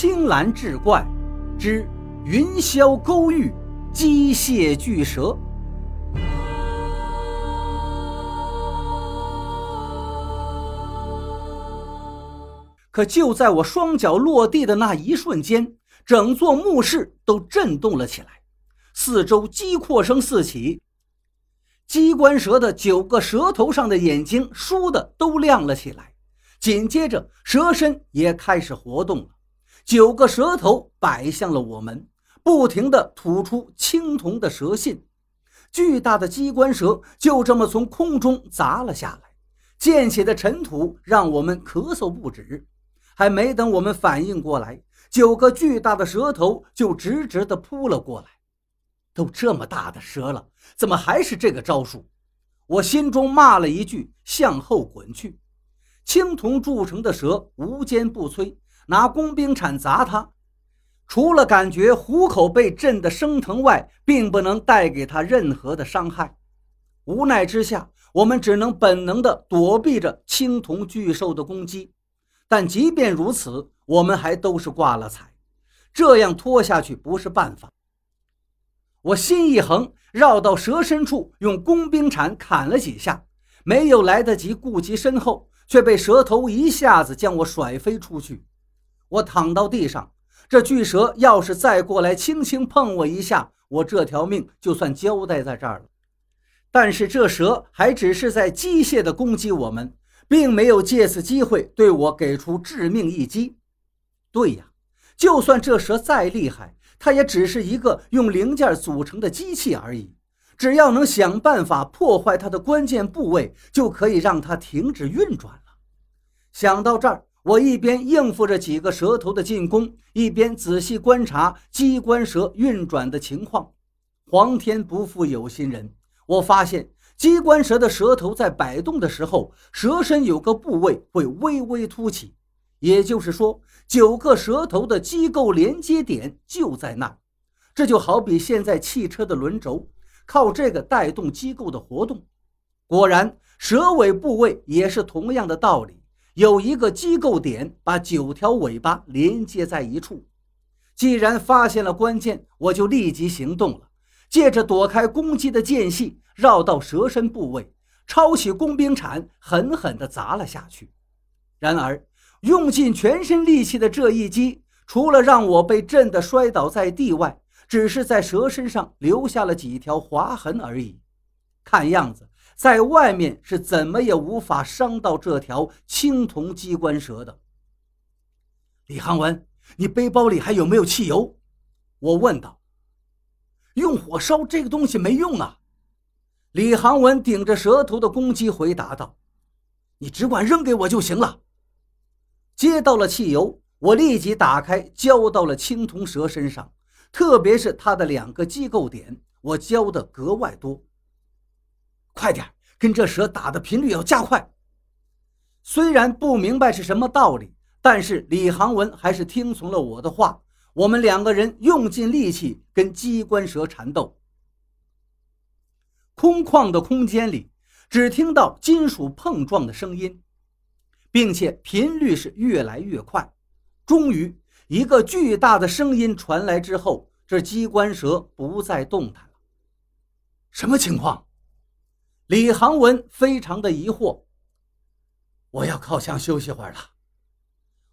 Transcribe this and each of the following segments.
青蓝志怪之云霄勾玉机械巨蛇。可就在我双脚落地的那一瞬间，整座墓室都震动了起来，四周鸡扩声四起，机关蛇的九个蛇头上的眼睛倏地都亮了起来，紧接着蛇身也开始活动了。九个蛇头摆向了我们，不停地吐出青铜的蛇信。巨大的机关蛇就这么从空中砸了下来，溅起的尘土让我们咳嗽不止。还没等我们反应过来，九个巨大的蛇头就直直地扑了过来。都这么大的蛇了，怎么还是这个招数？我心中骂了一句：“向后滚去！”青铜铸成的蛇无坚不摧。拿工兵铲砸他，除了感觉虎口被震得生疼外，并不能带给他任何的伤害。无奈之下，我们只能本能地躲避着青铜巨兽的攻击。但即便如此，我们还都是挂了彩。这样拖下去不是办法。我心一横，绕到蛇身处，用工兵铲砍了几下，没有来得及顾及身后，却被蛇头一下子将我甩飞出去。我躺到地上，这巨蛇要是再过来轻轻碰我一下，我这条命就算交代在这儿了。但是这蛇还只是在机械地攻击我们，并没有借此机会对我给出致命一击。对呀，就算这蛇再厉害，它也只是一个用零件组成的机器而已。只要能想办法破坏它的关键部位，就可以让它停止运转了。想到这儿。我一边应付着几个蛇头的进攻，一边仔细观察机关蛇运转的情况。皇天不负有心人，我发现机关蛇的蛇头在摆动的时候，蛇身有个部位会微微凸起，也就是说，九个蛇头的机构连接点就在那。这就好比现在汽车的轮轴，靠这个带动机构的活动。果然，蛇尾部位也是同样的道理。有一个机构点把九条尾巴连接在一处。既然发现了关键，我就立即行动了。借着躲开攻击的间隙，绕到蛇身部位，抄起工兵铲，狠狠地砸了下去。然而，用尽全身力气的这一击，除了让我被震得摔倒在地外，只是在蛇身上留下了几条划痕而已。看样子。在外面是怎么也无法伤到这条青铜机关蛇的。李航文，你背包里还有没有汽油？我问道。用火烧这个东西没用啊！李航文顶着蛇头的攻击回答道：“你只管扔给我就行了。”接到了汽油，我立即打开，浇到了青铜蛇身上，特别是它的两个机构点，我浇的格外多。快点，跟这蛇打的频率要加快。虽然不明白是什么道理，但是李航文还是听从了我的话。我们两个人用尽力气跟机关蛇缠斗。空旷的空间里，只听到金属碰撞的声音，并且频率是越来越快。终于，一个巨大的声音传来之后，这机关蛇不再动弹了。什么情况？李航文非常的疑惑，我要靠墙休息会儿了。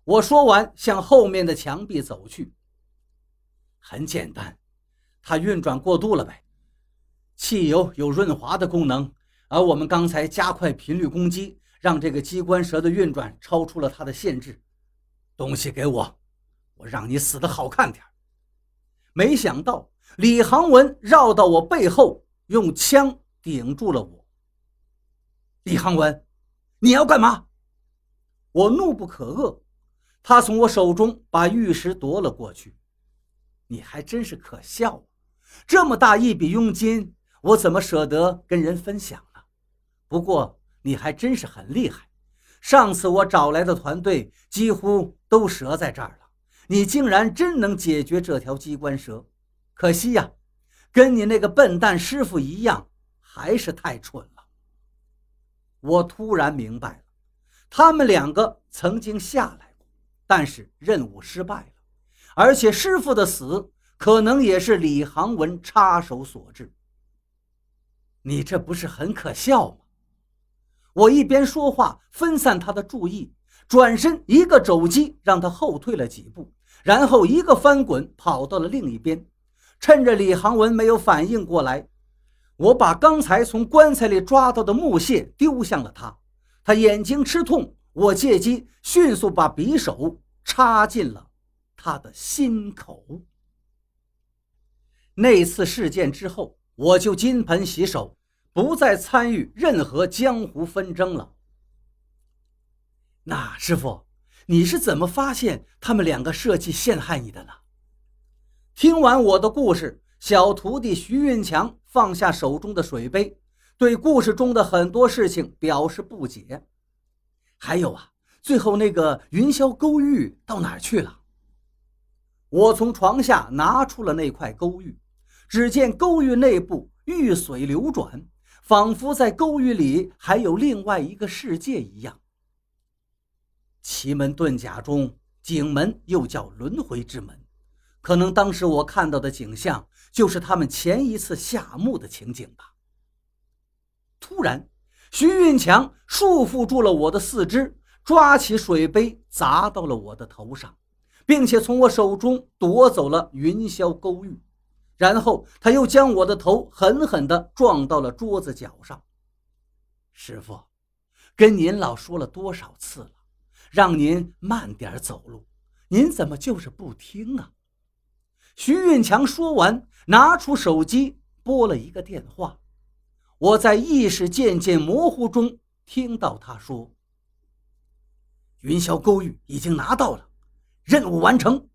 我说完，向后面的墙壁走去。很简单，它运转过度了呗。汽油有润滑的功能，而我们刚才加快频率攻击，让这个机关蛇的运转超出了它的限制。东西给我，我让你死的好看点没想到李航文绕到我背后，用枪顶住了我。李航文，你要干嘛？我怒不可遏。他从我手中把玉石夺了过去。你还真是可笑啊，这么大一笔佣金，我怎么舍得跟人分享呢？不过你还真是很厉害，上次我找来的团队几乎都折在这儿了，你竟然真能解决这条机关蛇。可惜呀，跟你那个笨蛋师傅一样，还是太蠢了。我突然明白了，他们两个曾经下来过，但是任务失败了。而且师傅的死可能也是李航文插手所致。你这不是很可笑吗？我一边说话分散他的注意，转身一个肘击让他后退了几步，然后一个翻滚跑到了另一边。趁着李航文没有反应过来，我把刚才从棺材里抓到的木屑丢向了他。他眼睛吃痛，我借机迅速把匕首插进了他的心口。那次事件之后，我就金盆洗手，不再参与任何江湖纷争了。那师傅，你是怎么发现他们两个设计陷害你的呢？听完我的故事，小徒弟徐运强放下手中的水杯，对故事中的很多事情表示不解。还有啊，最后那个云霄勾玉到哪儿去了？我从床下拿出了那块勾玉，只见勾玉内部玉髓流转，仿佛在勾玉里还有另外一个世界一样。奇门遁甲中，景门又叫轮回之门。可能当时我看到的景象，就是他们前一次下墓的情景吧。突然，徐运强束缚住了我的四肢，抓起水杯砸到了我的头上，并且从我手中夺走了云霄勾玉，然后他又将我的头狠狠地撞到了桌子角上。师傅，跟您老说了多少次了，让您慢点走路，您怎么就是不听啊？徐运强说完，拿出手机拨了一个电话。我在意识渐渐模糊中听到他说：“云霄勾玉已经拿到了，任务完成。”